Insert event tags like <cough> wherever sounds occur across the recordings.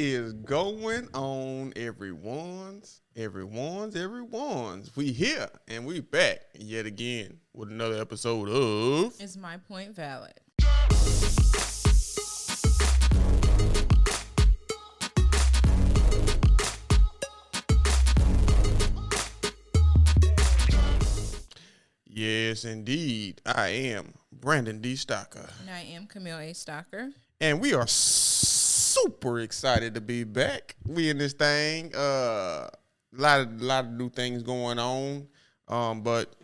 is going on, everyone's, everyone's, everyone's? We here and we back yet again with another episode of Is my point valid? Yes, indeed. I am Brandon D. Stocker. And I am Camille A. Stocker. And we are super excited to be back. We in this thing. Uh a lot of lot of new things going on. Um, but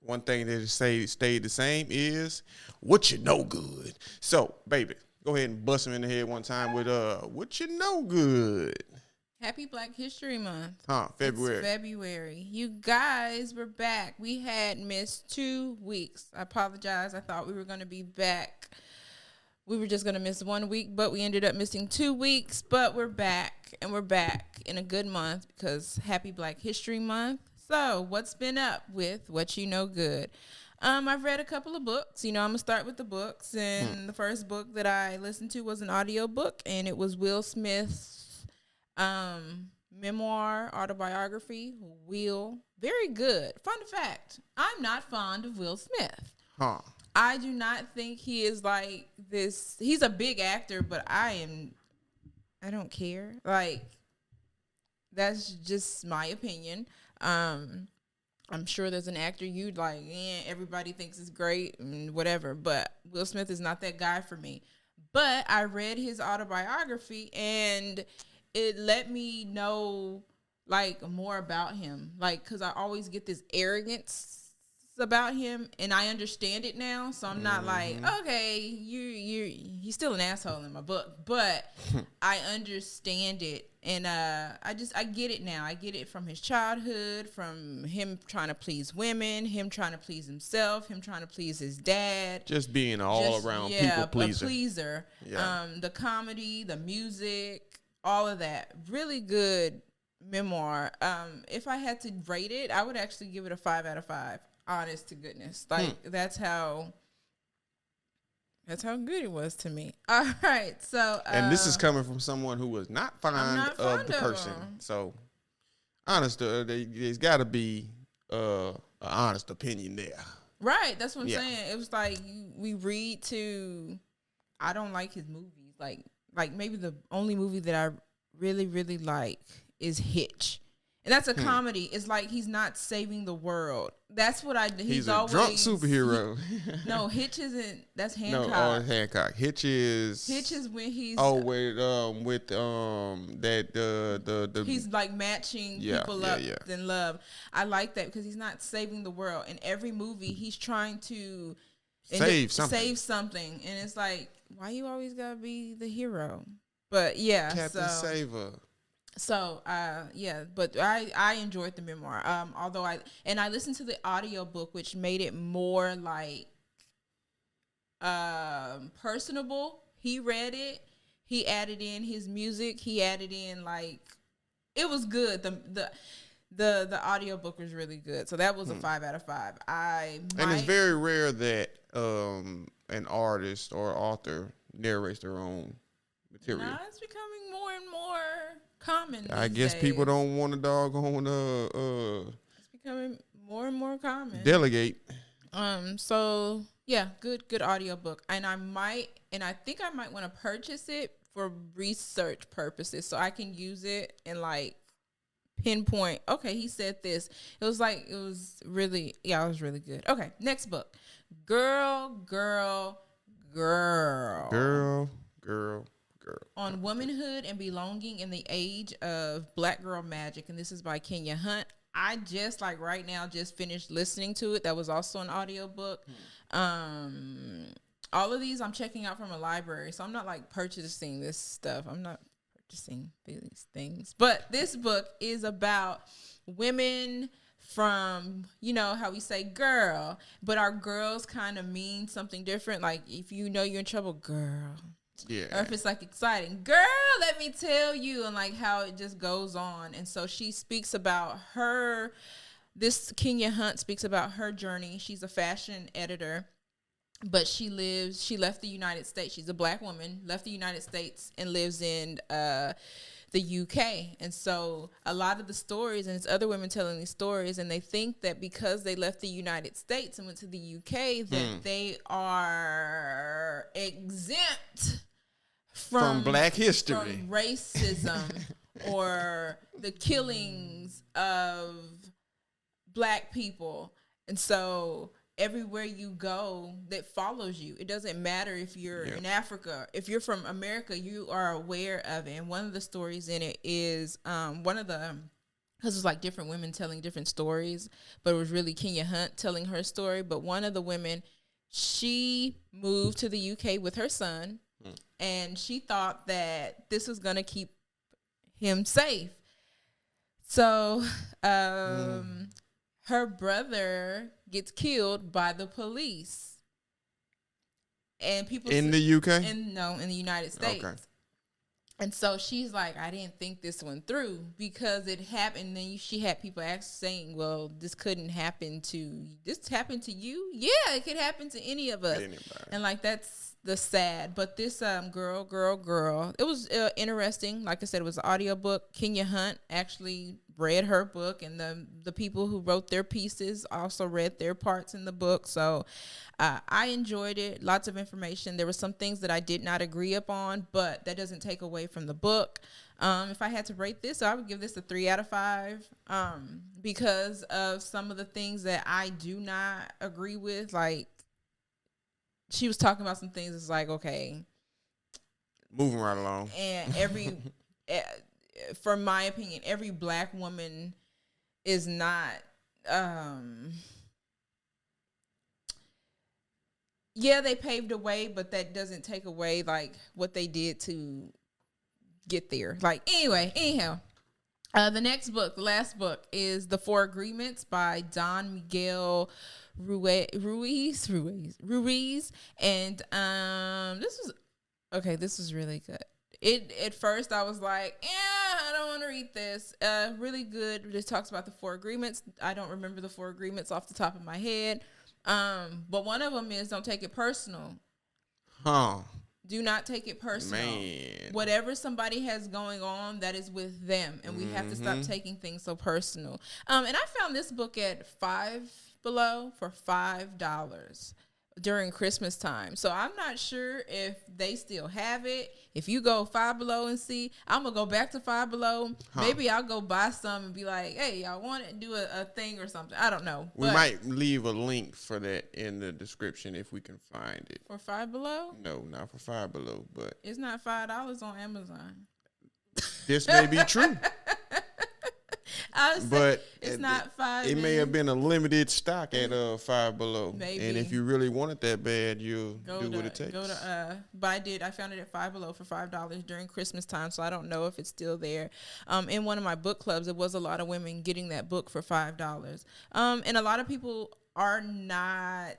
one thing that say stayed the same is what you know good. So, baby, go ahead and bust him in the head one time with uh what you know good. Happy Black History Month. Huh, February. It's February. You guys, we're back. We had missed two weeks. I apologize. I thought we were going to be back. We were just going to miss one week, but we ended up missing two weeks. But we're back, and we're back in a good month because Happy Black History Month. So, what's been up with What You Know Good? Um, I've read a couple of books. You know, I'm gonna start with the books, and the first book that I listened to was an audio book, and it was Will Smith's um memoir autobiography will very good fun fact i'm not fond of will smith Huh. I do not think he is like this. He's a big actor but i am i don't care. Like that's just my opinion. Um i'm sure there's an actor you'd like yeah everybody thinks is great and whatever but will smith is not that guy for me. But i read his autobiography and it let me know like more about him. Like because i always get this arrogance about him and i understand it now so i'm not like okay you you he's still an asshole in my book but <laughs> i understand it and uh i just i get it now i get it from his childhood from him trying to please women him trying to please himself him trying to please his dad Just being all just- around yeah, people a pleaser. pleaser. Yeah. Um, the comedy, the music, all of that. Really good memoir. Um, if I had to rate it, I would actually give it a five out of five. Honest to goodness, like Hmm. that's how. That's how good it was to me. <laughs> All right, so And this is uh, coming from someone who was not fond, not of fond the of person. him. So, honest, uh, they, there's got to be uh, an honest opinion there. Right, that's what I'm Yeah. saying. It was like we read to. I don't like his movies. Like, like maybe the only movie that I really, really like is Hitch, and that's a Hmm. comedy. It's like he's not saving the world. That's what I. He's, He's, a always drunk superhero. <laughs> no, Hitch isn't. That's Hancock. no, oh, Hancock. Hitch is. Hitch is when he's. Oh, with um, with um, that the the the. He's like matching Yeah, people yeah, up yeah. in love. I like that because he's not saving the world. In every movie, he's trying to Save something. Save something, and it's like, why you always gotta be the hero? But yeah, Captain so Saver. So uh, yeah, but I I enjoyed the memoir. Um, although I and I listened to the audio book, which made it more like um personable. He read it. He added in his music. He added in like it was good. The the the the audio book was really good. So that was a five out of five. I Hmm. And it's very rare that um an artist or author narrates their own material. Nah, it's becoming more and more common. I guess people don't want to doggone uh uh It's becoming more and more common. delegate. Um. So yeah, good good audiobook, and I might, and I think I might want to purchase it for research purposes, so I can use it and like pinpoint. Okay, he said this. It was like it was really yeah, it was really good. Okay, next book, girl, girl, girl, Girl, girl, girl. on womanhood and belonging in the age of black girl magic and this is by kenya hunt. I just like right now just finished listening to it. That was also an audiobook. Um all of these i'm checking out from a library so i'm not like purchasing this stuff. I'm not purchasing these things. But this book is about women from you know how we say girl but our girls kind of mean something different. Like if you know you're in trouble girl or if it's like exciting, girl, let me tell you, and like how it just goes on. And so she speaks about her. This Kenya Hunt speaks about her journey. She's a fashion editor, but she lives. She left the United States. She's a black woman, left the United States, and lives in uh, the UK. And so a lot of the stories, and it's other women telling these stories, and they think that because they left the United States and went to the UK, that they are exempt From Black history. from racism <laughs> or the killings of black people. And so everywhere you go that follows you, it doesn't matter if you're Yeah. in Africa, if you're from America, you are aware of it. And one of the stories in it is um, one of the because it's like different women telling different stories, but it was really Kenya Hunt telling her story. But one of the women, she moved to the UK with her son, and she thought that this was gonna keep him safe. So, um, her brother gets killed by the police, and people In the UK? in no in the United States. Okay. And so she's like, I didn't think this one through because it happened. And then she had people ask, saying, "Well, this couldn't happen to this happened to you? Yeah, it could happen to any of us." Anybody. And like that's the sad. But this um girl, girl, girl, it was uh, interesting. Like I said, it was an audiobook. Kenya Hunt actually read her book, and the the people who wrote their pieces also read their parts in the book. So uh, I enjoyed it. Lots of information. There were some things that I did not agree upon, but that doesn't take away from the book. Um, if I had to rate this, I would give this a three out of five um, because of some of the things that I do not agree with. Like she was talking about some things. It's like okay, Moving right along. and every, <laughs> from my opinion, every black woman is not. um yeah, they paved a way, but that doesn't take away like what they did to get there. Like anyway, anyhow. Uh, the next book, the last book, is The Four Agreements by Don Miguel Ruiz, Ruiz, Ruiz, Ruiz, and um, this was okay. This was really good. It at first I was like, yeah, I don't want to read this. Uh, really good. It talks about the four agreements. I don't remember the four agreements off the top of my head. Um, but one of them is don't take it personal. Huh. Do not take it personal. Man. Whatever somebody has going on, that is with them, and we have to stop Mm-hmm. taking things so personal. Um, and I found this book at Five Below for five dollars during Christmas time. So I'm not sure if they still have it. If you go Five Below and see, I'm gonna go back to Five Below. Maybe I'll go buy some and be like, "Hey, y'all want to Do a, a thing or something." I don't know. We But might leave a link for that in the description if we can find it. for Five Below. No, not for Five Below, but It's not five dollars on Amazon. this may be true. <laughs> <laughs> I was But it's it- not five. It may have been a limited stock at uh Five Below. And if you really want it that bad, you'll go do to, what it takes. Go to uh but I did I found it at five below for five dollars during Christmas time, so I don't know if it's still there. Um in one of my book clubs it was a lot of women getting that book for five dollars. Um and a lot of people are not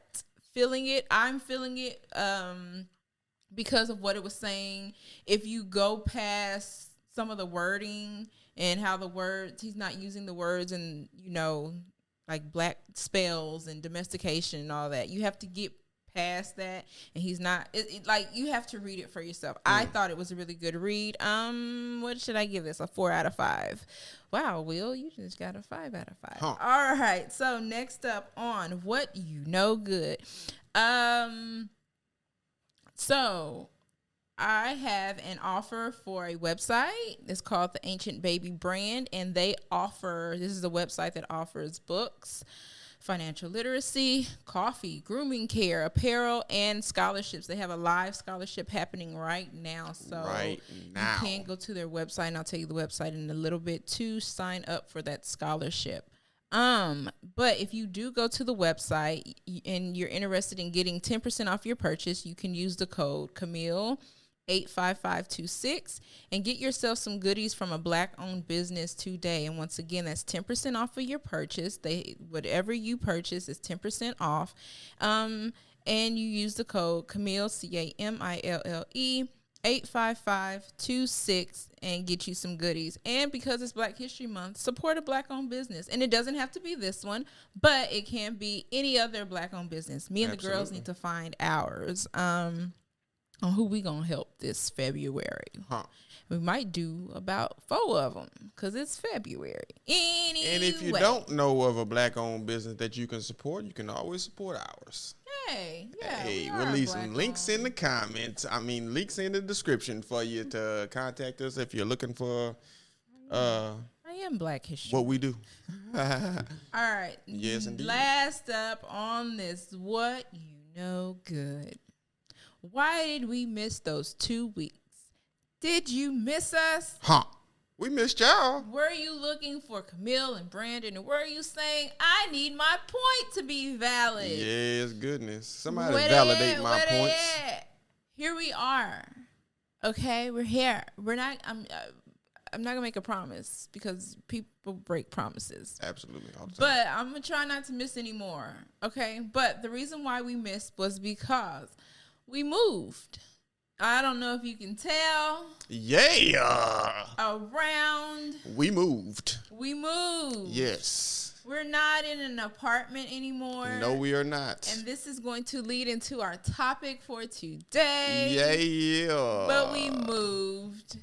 feeling it. I'm feeling it um because of what it was saying. If you go past some of the wording and how the words he's not using the words and you know like black spells and domestication and all that. You have to get past that and he's not it, it- like you have to read it for yourself. I thought it was a really good read. Um what should i give this a four out of five? Wow will you just got a five out of five. Huh. all right so next up on what you know good. Um so I have an offer for a website. It's called the Ancient Baby Brand, and they offer this is a website that offers books, financial literacy, coffee, grooming care, apparel, and scholarships. They have a live scholarship happening right now. So Right now. you can go to their website, and I'll tell you the website in a little bit to sign up for that scholarship. Um, but if you do go to the website and you're interested in getting 10% off your purchase, you can use the code Camille 85526 and get yourself some goodies from a black owned business today. And once again, that's 10% off of your purchase. They whatever you purchase is 10% off. Um, and you use the code Camille C A M I L L E 855-26 and get you some goodies. And because it's Black History Month, support a black owned business. And it doesn't have to be this one, but it can be any other black owned business. Me and the girls need to find ours. Um on who we gonna help this February. Huh. We might do about four of them because it's February. Anyway. And if you don't know of a black owned business that you can support, you can always support ours. hey, yeah, hey, we we'll leave some black-owned. links in the comments. I mean, links in the description for you to contact us if you're looking for uh I am Black History. what we do. <laughs> All right. Yes, indeed. Last up on this, what you know good. Why did we miss those two weeks? Did you miss us? huh. We missed y'all. Were you looking for Camille and Brandon? And were you saying, I need my point to be valid? Yes, goodness. Somebody Where validate at? my points. at? Here we are. Okay, we're here. We're not. I'm. Uh, I'm not gonna make a promise because people break promises. Absolutely. All the time. But I'm gonna try not to miss anymore. Okay. But the reason why we missed was because we moved. I don't know if you can tell. yeah. Around, We moved. we moved. Yes. We're not in an apartment anymore. No, we are not. And this is going to lead into our topic for today. yeah, yeah. But we moved.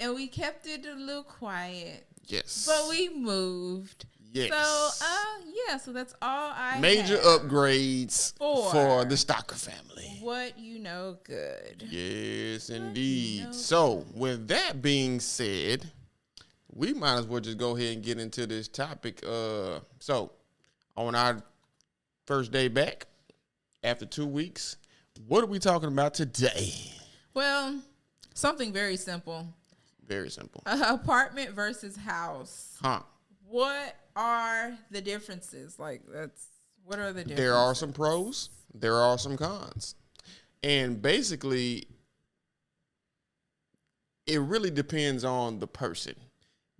And we kept it a little quiet. Yes. But we moved. Yes. So uh yeah, so that's all I Major upgrades For- for the Stocker family. What you know good. Yes, indeed. know. So, with that being said, we might as well just go ahead and get into this topic. Uh, so, on our first day back after two weeks, what are we talking about today? Well, something very simple. Very simple. Uh, apartment versus house. Huh. What are the differences? Like that's what are the differences? There are some pros, there are some cons. And basically, it really depends on the person,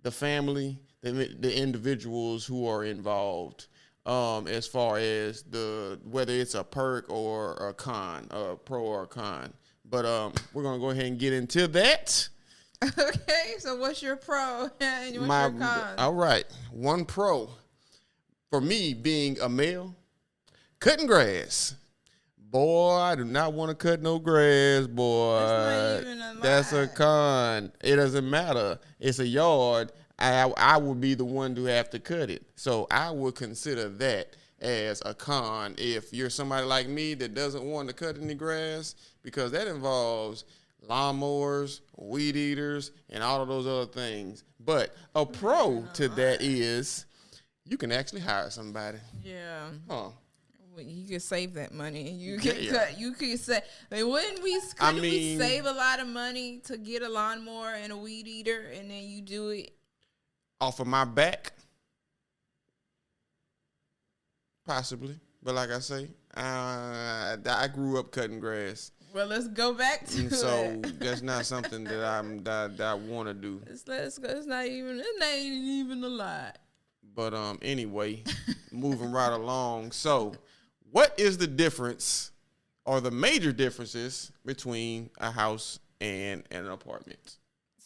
the family, the, the individuals who are involved. Um, as far as the whether it's a perk or a con, a pro or a con. But um, we're gonna go ahead and get into that. <laughs> okay, so what's your pro <laughs> and what's My, your con? all right, one pro for me being a male, cutting grass. Boy, I do not want to cut no grass, boy. That's not even a That's a con. It doesn't matter. It's a yard. I I would be the one to have to cut it. So I would consider that as a con if you're somebody like me that doesn't want to cut any grass because that involves lawnmowers, weed eaters, and all of those other things. But a pro to that is you can actually hire somebody. yeah. Huh. Well, You could save that money. You could Yeah. cut. You could say. I mean, wouldn't we? I we mean- save a lot of money to get a lawnmower and a weed eater, and then you do it? Off of my back? Possibly. But like I say, uh, I grew up cutting grass. Well, let's go back to And so it. that's not something that I'm that, that I want to do. It's, let's go. It's not even. It's not even a lot. But um, anyway, moving right along. So, what is the difference, or the major differences between a house and an apartment?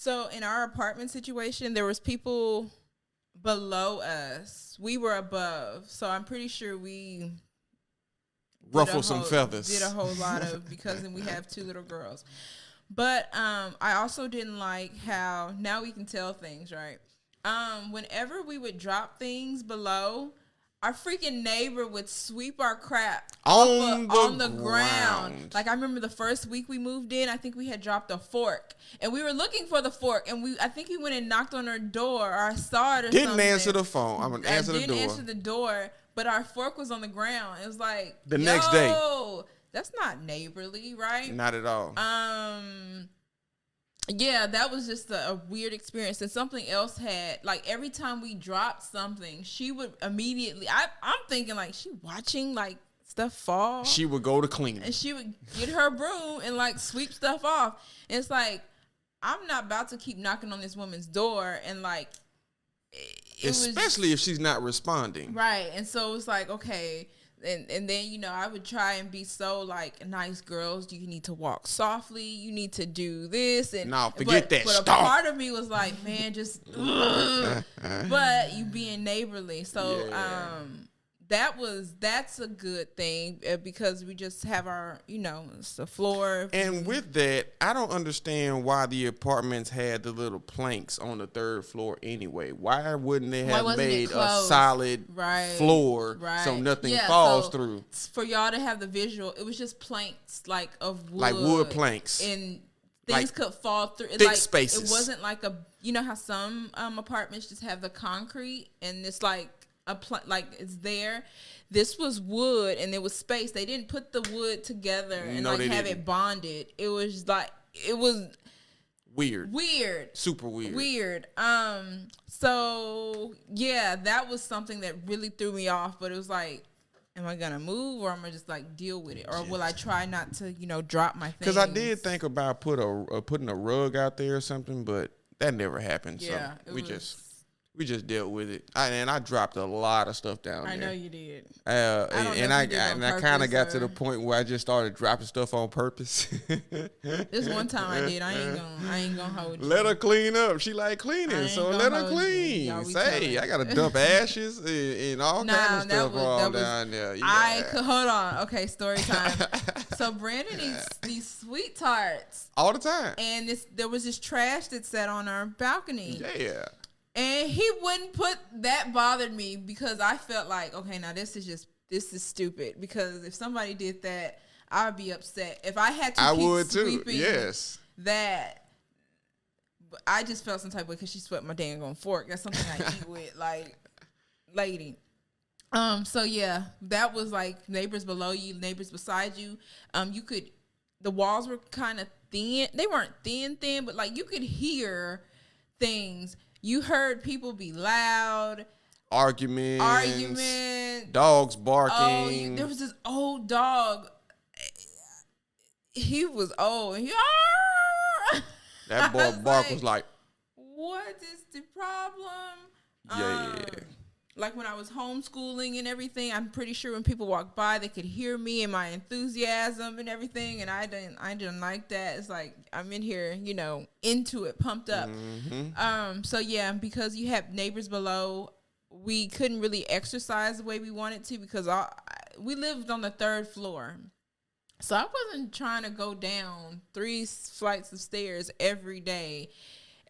So in our apartment situation, there was people below us. We were above. So I'm pretty sure we Ruffle some feathers. Did a whole lot of <laughs> because then we have two little girls. But um, I also didn't like how now we can tell things right. Um, whenever we would drop things below, our freaking neighbor would sweep our crap On of- the on the ground. ground. Like I remember the first week we moved in, I think we had dropped a fork, and we were looking for the fork, and we I think we went and knocked on her door, or I saw it or Didn't something. answer the phone. I'm gonna I the didn't door. answer the door, but our fork was on the ground. It was like The next day. "Yo, That's not neighborly, right? Not at all. Um, yeah, that was just a, a weird experience. And something else had like every time we dropped something, she would immediately. I I'm thinking like she watching like stuff fall, she would go to clean. and she would get her broom and like sweep stuff off. And it's like I'm not about to keep knocking on this woman's door and like. It, it was- Especially if she's not responding. Right. And so it was like, okay, and and then you know I would try and be so like nice girls. You need to walk softly. You need to do this and No, forget but, that. But Stop. a part of me was like, man, just. <laughs> but you being neighborly, so Yeah. um, that was that's a good thing uh, because we just have our you know it's the floor. And with that, I don't understand why the apartments had the little planks on the third floor anyway. Why wouldn't they have made a solid Right, floor so nothing Yeah, falls so through? for y'all to have the visual, it was just planks like of wood, Like wood planks. and Like things could fall through. It, thick like, spaces. It wasn't like a you know how some um, apartments just have the concrete and it's like a pl- like it's there. This was wood and there was space. They didn't put the wood together and No, like have didn't. it bonded. It was like it was Weird. weird Super weird. weird um so yeah that was something that really threw me off but it was like am i gonna move or am i just like deal with it or will i try not to you know drop my things Because I did think about put a uh, putting a rug out there or something, but that never happened. yeah so we was- just we just dealt with it. I, and I dropped a lot of stuff down i there. know you did Uh, I and, and I did it on and I kind of got to the point where I just started dropping stuff on purpose. <laughs> this one time i did i ain't gonna i ain't gonna hold you let her clean up. She like cleaning, so let her clean. Say. I gotta dump <laughs> ashes and, and all Nah, kind of stuff was- all was- down there. I Yeah. could hold on. Okay, story <laughs> time. so Brandon eats these sweet tarts, all the time. and this there was this trash that sat on our balcony. Yeah. And he wouldn't put that bothered me because I felt like, okay, now this is just this is stupid. Because if somebody did that, I'd be upset. If I had to I keep would too. Yes. that I just felt some type of way because she swept my dang on fork. That's something I eat <laughs> with, like, lady. Um. So yeah, that was like neighbors below you, neighbors beside you. Um. You could, the walls were kind of thin. They weren't thin, thin, but like you could hear things. You heard people be loud, Arguments. argument. Dogs Oh, barking. you- there was this old dog. He was old. He, <laughs> that boy bark like, was like, what is the problem? Yeah. Um, like when I was homeschooling and everything, I'm pretty sure when people walked by, they could hear me and my enthusiasm and everything, and I didn't, I didn't like that. It's like I'm in here, you know, into it, pumped up. mhm. Um, so yeah, because you have neighbors below, we couldn't really exercise the way we wanted to because I, we lived on the third floor. So I wasn't trying to go down three flights of stairs every day.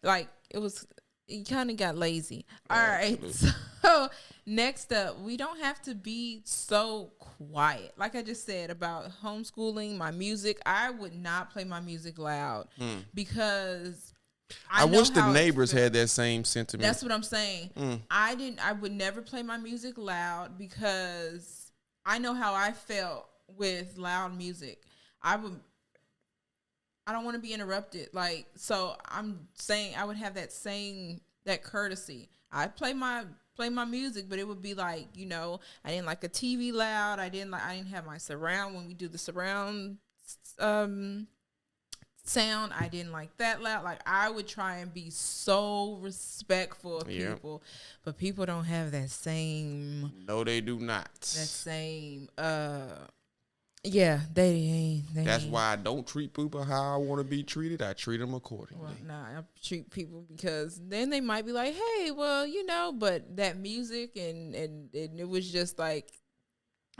Like it was you kind of got lazy. All right. Absolutely. So <laughs> next up, we don't have to be so quiet. Like I just said about homeschooling, my music, I would not play my music loud because Hmm. I, wish the neighbors had that same sentiment. That's what I'm saying. Mm. I didn't. I would never play my music loud because I know how I felt with loud music. I would. I don't want to be interrupted. Like so, I'm saying I would have that same that courtesy. I play my play my music, but it would be like you know I didn't like a TV loud. I didn't like I didn't have my surround when we do the surround um sound. I didn't like that loud. Like I would try and be so respectful of people, but people don't have that same no, they do not. that same uh yeah they ain't they That's ain't. why I don't treat people how I want to be treated. I treat them accordingly. well nah I treat people because then they might be like hey well you know but that music and and, and it was just like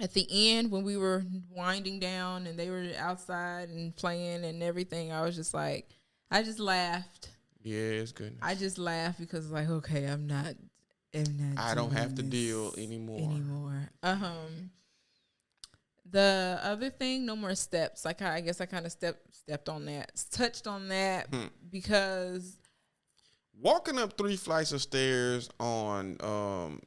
at the end when we were winding down and they were outside and playing and everything I was just like I just laughed yeah, it's good. I just laughed because like okay I'm not I'm not I don't have to deal anymore. anymore. Um, the other thing, no more steps. Like I guess I kind of stepped stepped on that, touched on that Hmm. because Walking up three flights of stairs on um,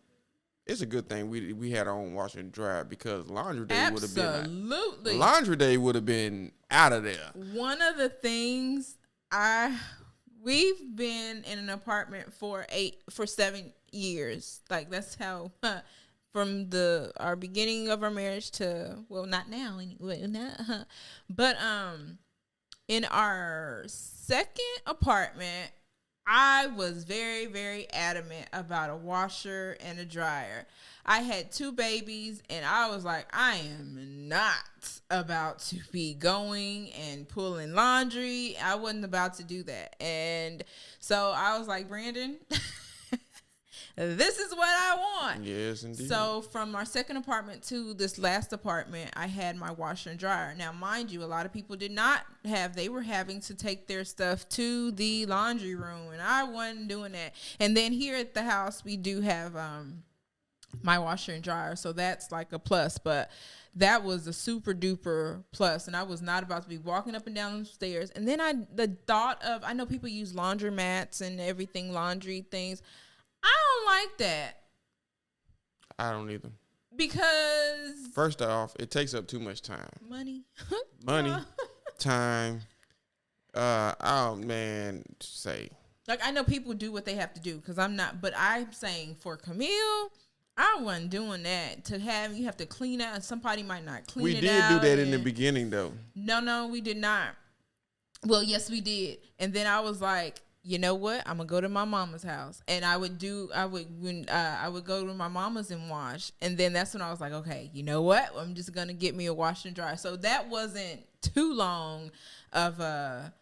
it's a good thing we we had our own washer and dryer because laundry day would have been absolutely laundry day would have been out of there. one of the things I we've been in an apartment for eight for seven years. Like that's how from the our beginning of our marriage to well not now anyway <laughs> not, but um in our second apartment I was very, very adamant about a washer and a dryer. I had two babies, and I was like, I am not about to be going and pulling laundry. I wasn't about to do that. And so I was like, Brandon, <laughs> this is what I want. Yes, indeed. So from our second apartment to this last apartment, I had my washer and dryer. Now, mind you, a lot of people did not have. They were having to take their stuff to the laundry room, and I wasn't doing that. And then here at the house, we do have um my washer and dryer, so that's like a plus. But that was a super duper plus, and I was not about to be walking up and down the stairs. And then I the thought of I know people use laundromats and everything, laundry things. I don't like that I don't either. because First off, it takes up too much time. money. <laughs> Money, time. Uh, oh man, say like I know people do what they have to do because I'm not. But I'm saying for Camille, I wasn't doing that. To have you have to clean out, somebody might not clean. we did do that in the beginning though. No, no, we did not. Well, yes, we did. And then I was like, you know what? I'm gonna go to my mama's house, and I would do. I would when uh, I would go to my mama's and wash, and then that's when I was like, okay, you know what? I'm just gonna get me a wash and dry. So that wasn't too long of a,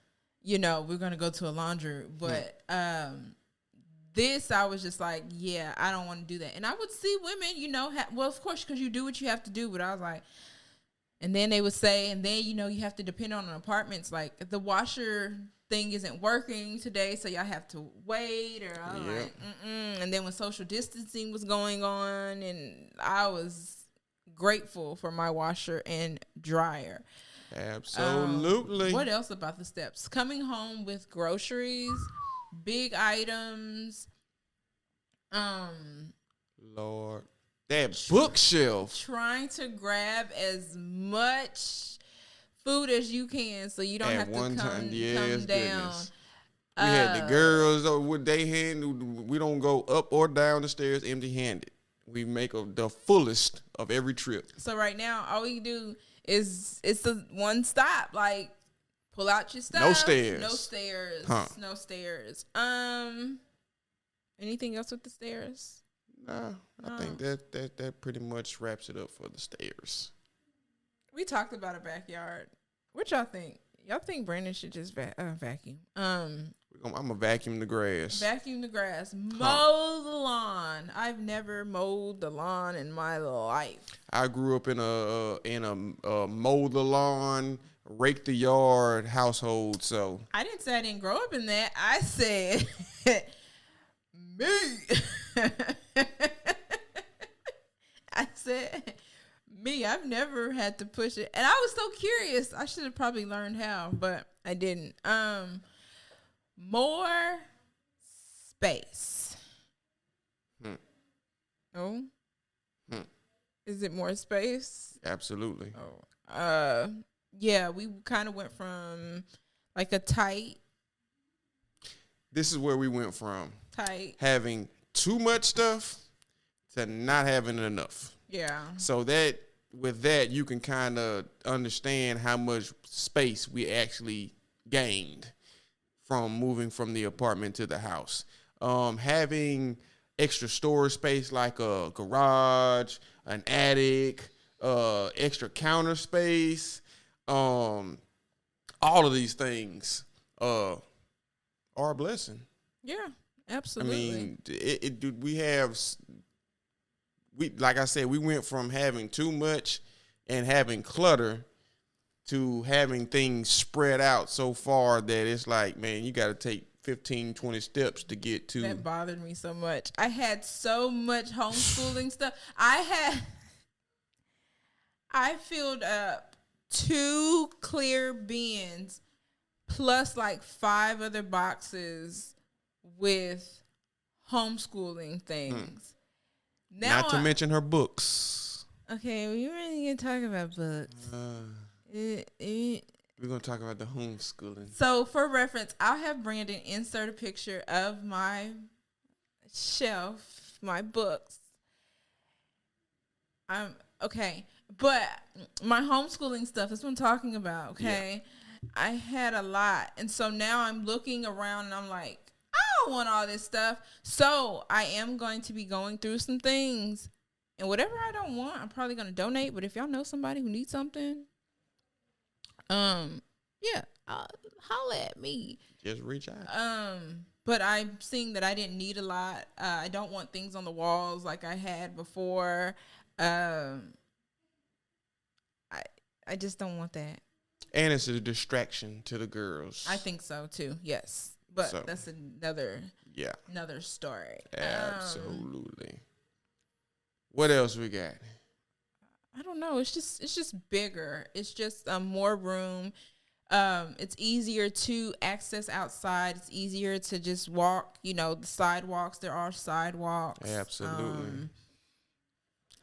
you know, we're gonna go to a laundry, but um. This I was just like, yeah, I don't want to do that, and I would see women, you know, ha- well, of course, because you do what you have to do. But I was like, and then they would say, and then you know you have to depend on an apartments. Like the washer thing isn't working today, so y'all have to wait. Or I was Yep. like, Mm-mm. and then when social distancing was going on, and I was grateful for my washer and dryer. Um, Absolutely. what else about the steps? Coming home with groceries, big items. Um, Lord, that bookshelf. trying to grab as much food as you can so you don't At have to come, time, yes, come down. goodness. We had the Uh, girls with they hand. We don't go up or down the stairs empty handed. We make a, the fullest of every trip. So right now, all we do is it's a one stop. Like pull out your stuff. No stairs. No stairs. Huh. No stairs. Um, anything else with the stairs? Nah, I think that that that pretty much wraps it up for the stairs. We talked about a backyard. What y'all think? Y'all think Brandon should just va- uh, vacuum? Um, I'm gonna vacuum the grass. vacuum the grass, mow the lawn. I've never mowed the lawn in my life. I grew up in a uh, in a uh, mow the lawn, rake the yard household. So I didn't say I didn't grow up in that. I said <laughs> me. <laughs> I said me. I've never had to push it, and I was so curious. I should have probably learned how, but I didn't. Um, more space. Hmm. Oh, Hmm. is it more space? absolutely, Oh, uh, yeah. We kind of went from like a tight, this is where we went from tight. having too much stuff to not having enough. Yeah. So that with that you can kind of understand how much space we actually gained from moving from the apartment to the house. Um, having extra storage space like a garage, an attic, uh, extra counter space, um, all of these things uh, are a blessing. Yeah. absolutely. I mean, it, it we have we like I said, we went from having too much and having clutter to having things spread out so far that it's like, man, you got to take 15, 20 steps to get to. that bothered me so much. I had so much homeschooling stuff. I had I filled up two clear bins plus like five other boxes with homeschooling things. Hmm. Now. Not to I- mention her books. Okay, we really gonna talk about books. Uh, Eh, eh. we're gonna talk about the homeschooling. So for reference, I'll have Brandon insert a picture of my shelf, my books. I'm okay, but my homeschooling stuff is what I'm talking about. Okay, I had a lot, and so now I'm looking around and I'm like, Want all this stuff. So I am going to be going through some things. And whatever I don't want, I'm probably gonna donate. But if y'all know somebody who needs something, um, yeah, uh, holla at me. Just reach out. Um, but I'm seeing that I didn't need a lot. Uh, I don't want things on the walls like I had before. Um, I I just don't want that. And it's a distraction to the girls. I think so too. Yes, but So. that's another yeah, another story. Um, absolutely. what else we got? I don't know. It's just it's just bigger. It's just um, more room. Um, it's easier to access outside. It's easier to just walk. You know, the sidewalks. There are sidewalks. Absolutely. Um,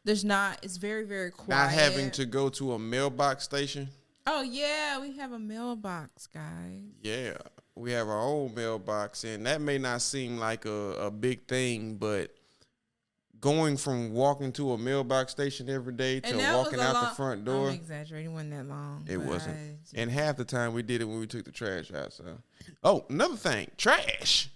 there's not. It's very very quiet. Not having to go to a mailbox station. Oh yeah, we have a mailbox, guys. Yeah, we have our own mailbox, and that may not seem like a, a big thing, but going from walking to a mailbox station every day to walking out long, the front door, I'm exaggerating. It wasn't that long. it wasn't. I- And half the time we did it when we took the trash out. So, oh, another thing, trash.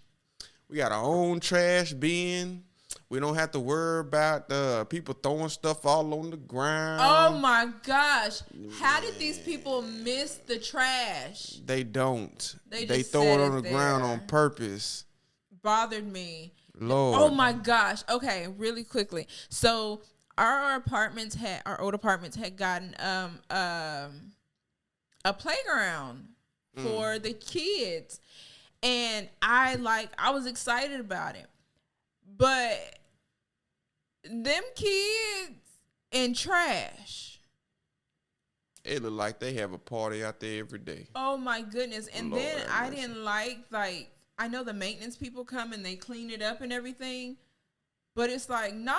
We got our own trash bin. We don't have to worry about uh, people throwing stuff all on the ground. Oh my gosh! How did these people miss the trash? They don't. They They, just throw it it on the ground on purpose. Bothered me. Lord. Oh my gosh. Okay, really quickly. So our apartments had our old apartments had gotten um um a playground Mm. for the kids. And I like I was excited about it. But them kids and trash. It look like they have a party out there every day. Oh my goodness. And Lord then I mercy. didn't like like I know the maintenance people come and they clean it up and everything. But it's like, nah.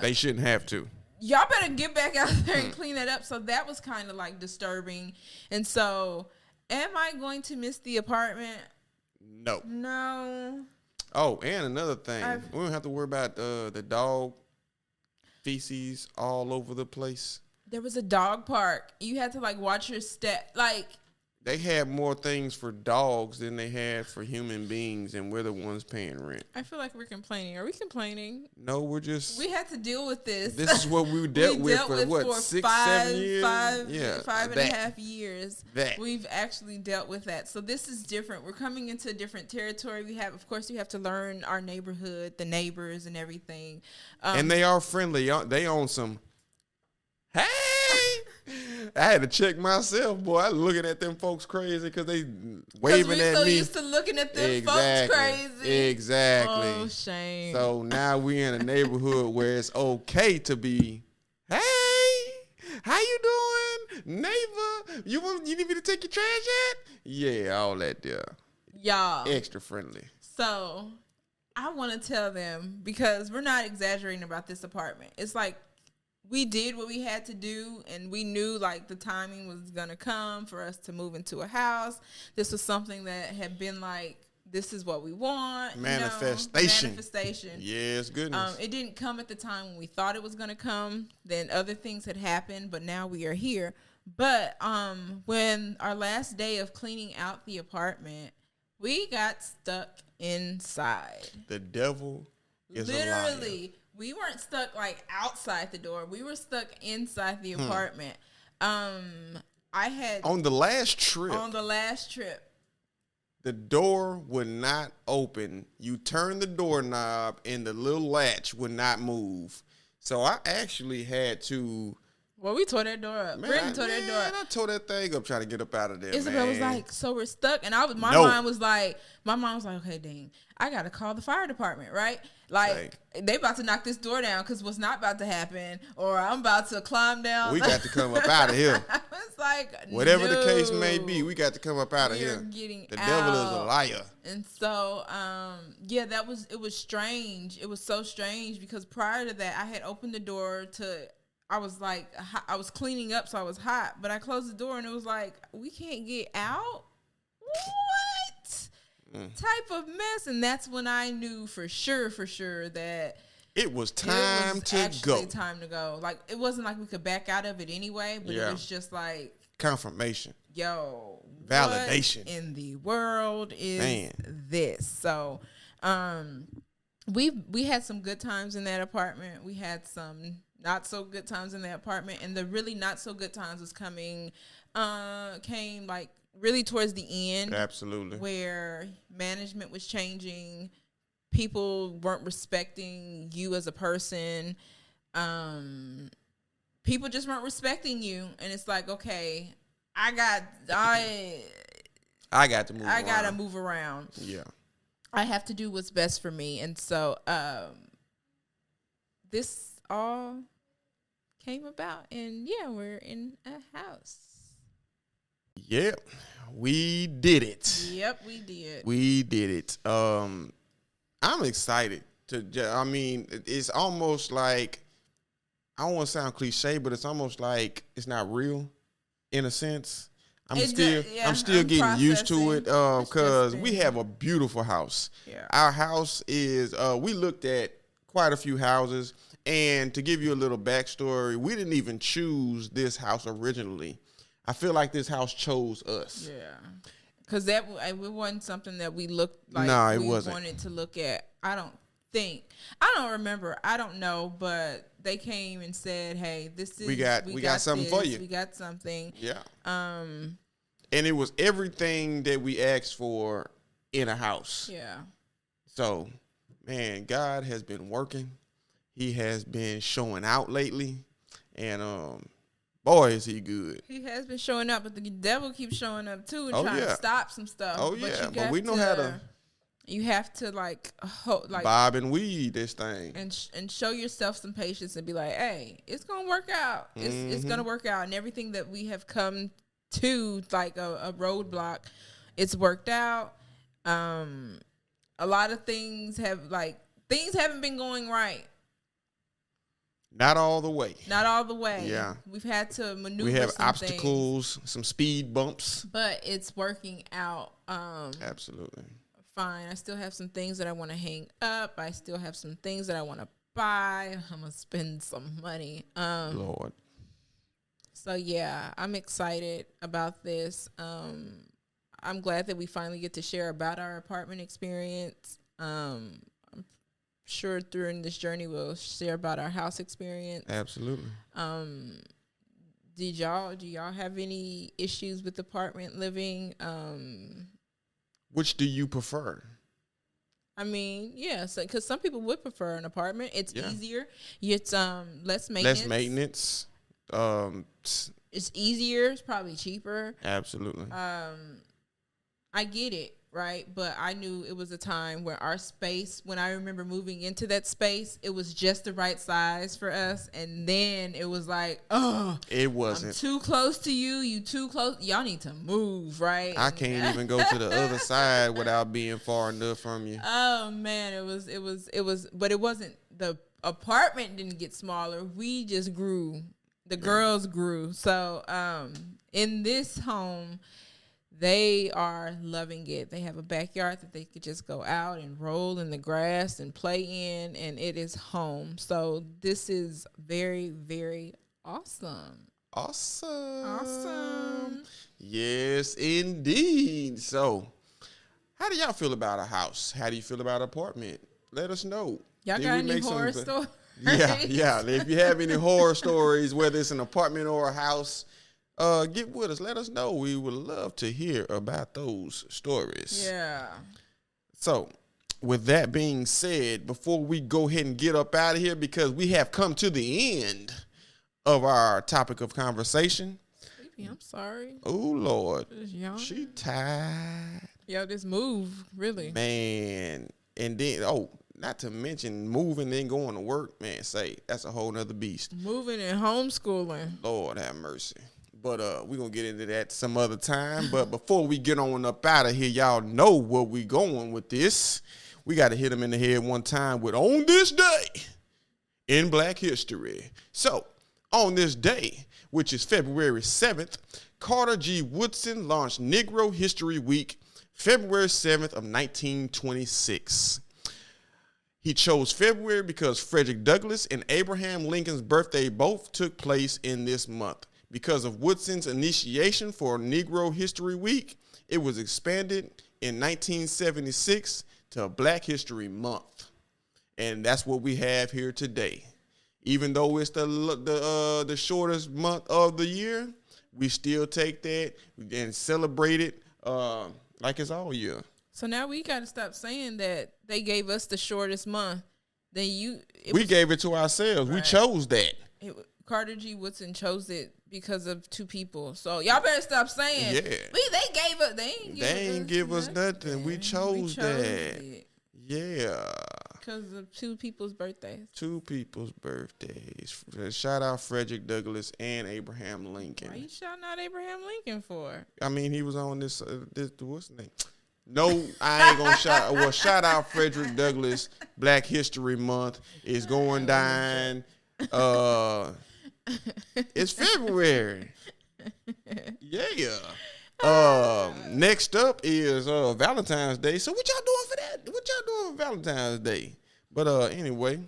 They shouldn't have to. y'all better get back out there Hmm. and clean it up. So that was kind of like disturbing. And so, am I going to miss the apartment? No. No. Oh, and another thing, I've- we don't have to worry about uh, the dog feces all over the place. There was a dog park. You had to like watch your step. Like, They had more things for dogs than they had for human beings, and we're the ones paying rent. I feel like we're complaining. Are we complaining? No, we're just. We had to deal with this. this is what we <laughs> dealt We with dealt for with what for six, five- seven years. five- yeah, five and a that. half years. That. We've actually dealt with that. So this is different. We're coming into a different territory. We have, of course, we have to learn our neighborhood, the neighbors, and everything. Um, and they are friendly. They own some. Hey, I had to check myself, boy. I looking at them folks crazy because they waving we're at so me. used to looking at them exactly. folks crazy. Exactly. Oh shame. So now we in a neighborhood where it's okay to be, hey, how you doing, neighbor? You want you need me to take your trash yet? Yeah, all that there, y'all. extra friendly. So I want to tell them because we're not exaggerating about this apartment. It's like we did what we had to do and we knew like the timing was going to come for us to move into a house. This was something that had been like this is what we want. you know, Manifestation. manifestation. Yes, goodness. Um, it didn't come at the time when we thought it was going to come. Then other things had happened, but now we are here. But um, when our last day of cleaning out the apartment, we got stuck inside. the devil is a liar. Literally, we weren't stuck like outside the door. We were stuck inside the Hmm. apartment. Um, I had On the last trip, on the last trip. the door would not open. You turn the doorknob, and the little latch would not move. So I actually had to. Well, we tore that door up. Man, Brittany I, tore that door man, up. I tore that thing up trying to get up out of there. Isabel was like, "So we're stuck," and I was, my No. mind was like, my mom was like, "Okay, Dean, I gotta call the fire department, right? Like, they about to knock this door down because what's not about to happen, or I'm about to climb down. We got to <laughs> come up out of here. I was like, Whatever the case may be, we got to come up out of here. getting The devil is a liar. And so, um, yeah, that was it was strange. It was so strange because prior to that, I had opened the door to. I was like, I was cleaning up, so I was hot. But I closed the door, and it was like, we can't get out. What Mm. type of mess? And that's when I knew for sure, for sure that It was it time was to go. time to go. Like it wasn't like we could back out of it anyway, but Yeah. it was just like Confirmation. yo Validation. in the world is Man. this so Um, we we had some good times in that apartment. We had some not so good times in that apartment, and the really not so good times was coming, uh, came like really towards the end. Absolutely. Where management was changing, people weren't respecting you as a person. Um, people just weren't respecting you, and it's like, okay, I got I I got to move. I gotta move around. Yeah. I have to do what's best for me. And so um this all came about and yeah, we're in a house. Yep. We did it. Yep, we did. We did it. Um, I'm excited to. I mean, it's almost like I don't want to sound cliche, but it's almost like it's not real, in a sense. I'm It still, yeah, I'm still I'm getting used to it processing. Because just we have a beautiful house. Yeah. Our house is. Uh, we looked at quite a few houses, and to give you a little backstory, we didn't even choose this house originally. I feel like this house chose us. Yeah. Cause that it wasn't something that we looked like. No, it we wasn't. Wanted to look at. I don't think. I don't remember. I don't know. But they came and said, "Hey, this is We got- we got something for you." We got something." Yeah. Um. and it was everything that we asked for in a house. Yeah. So, man, God has been working. He has been showing out lately, and um, boy, is he good. He has been showing up, but the devil keeps showing up too and Oh, trying yeah. to stop some stuff. Oh, But yeah, but we know how to- You have to like, ho- like, Bob and weed this thing. and sh- and show yourself some patience and be like, hey, it's gonna work out. It's it's Mm-hmm. gonna work out, and everything that we have come to like a, a roadblock, it's worked out. Um, a lot of things have like things haven't been going right. Not all the way. Not all the way. Yeah. we've had to maneuver. We have some things. obstacles, some speed bumps. but it's working out um Absolutely. fine i still have some things that i want to hang up i still have some things that i want to buy i'm gonna spend some money um Lord. so yeah i'm excited about this um i'm glad that we finally get to share about our apartment experience um sure during this journey we'll share about our house experience Absolutely. um did y'all do y'all have any issues with apartment living um Which do you prefer? I mean, yeah, so because some people would prefer an apartment. It's Yeah. easier. It's um less maintenance. Less maintenance. Um, It's easier. It's probably cheaper. absolutely. Um, I get it, right? But I knew it was a time where our space. When I remember moving into that space, it was just the right size for us, and then it was like, oh, it I'm wasn't. too close to you. You too close. Y'all need to move, right? I can't even go to the other <laughs> side without being far enough from you. Oh man, it was it was it was but it wasn't the apartment didn't get smaller. We just grew. The girls grew. So um in this home they are loving it. They have a backyard that they could just go out and roll in the grass and play in and it is home. So this is very very awesome. Awesome. Awesome. Yes, indeed. So, how do y'all feel about a house? How do you feel about an apartment? Let us know. Y'all Did got any horror stories? Yeah, yeah. If you have any horror stories, whether it's an apartment or a house, uh, get with us. Let us know. We would love to hear about those stories. Yeah. So, with that being said, before we go ahead and get up out of here, because we have come to the end of our topic of conversation. Sleepy, I'm sorry. Oh Lord, she tired, Yo, this move, really. man. And then, oh, not to mention moving, then going to work, man. Say that's a whole nother beast. Moving and homeschooling. Lord have mercy. But uh, we're gonna get into that some other time. But before we get on up out of here, y'all know where we going with this. We gotta hit them in the head one time with on this day in black history. So, on this day, which is February 7th, Carter G. Woodson launched Negro History Week, February 7th of 1926. He chose February because Frederick Douglass and Abraham Lincoln's birthday both took place in this month. Because of Woodson's initiation for Negro History Week, it was expanded in 1976 to Black History Month, and that's what we have here today. Even though it's the the uh, the shortest month of the year, we still take that and celebrate it uh, like it's all year. So now we got to stop saying that they gave us the shortest month. Then you, we was, gave it to ourselves. Right. We chose that. It, Carter G. Woodson chose it because of two people. So y'all better stop saying. Yeah. We they gave us. They ain't give, they ain't us, give us nothing. nothing. We chose, we chose that. It. Yeah. Because of two people's birthdays. Two people's birthdays. Shout out Frederick Douglass and Abraham Lincoln. Why you shouting out Abraham Lincoln for? I mean, he was on this. Uh, this what's the name? No, I ain't gonna shout. Well, shout out Frederick Douglass. Black History Month is going <laughs> down. Uh, it's February. Yeah. <laughs> Um, next up is uh Valentine's Day. So what y'all doing for that? What y'all doing for Valentine's Day? But uh anyway,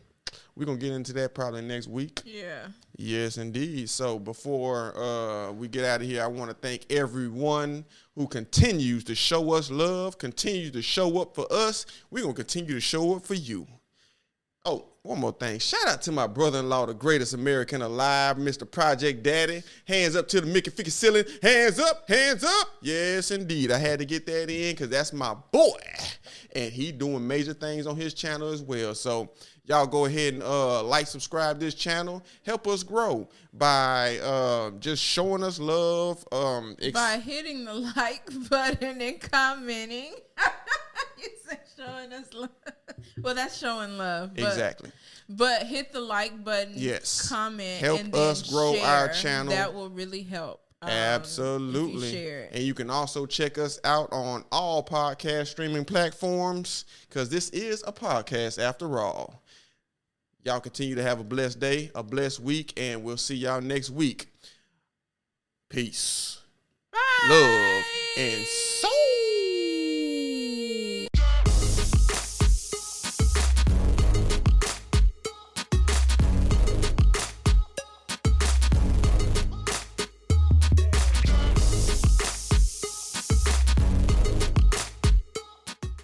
we're gonna get into that probably next week. Yeah. Yes, indeed. So before uh we get out of here, I want to thank everyone who continues to show us love, continues to show up for us. We're gonna continue to show up for you. Oh, one more thing. Shout out to my brother-in-law, the greatest American alive, Mr. Project Daddy. Hands up to the Mickey Ficky ceiling. Hands up, hands up. Yes, indeed. I had to get that in because that's my boy. And he doing major things on his channel as well. So y'all go ahead and uh, like, subscribe this channel. Help us grow by uh, just showing us love. Um, ex- by hitting the <laughs> like button and commenting. <laughs> showing us love. <laughs> Well, that's showing love. But, exactly. But hit the like button. Yes. Comment. Help us grow share. our channel. That will really help. Um, Absolutely. You and you can also check us out on all podcast streaming platforms because this is a podcast after all. Y'all continue to have a blessed day, a blessed week, and we'll see y'all next week. Peace. Bye. Love and so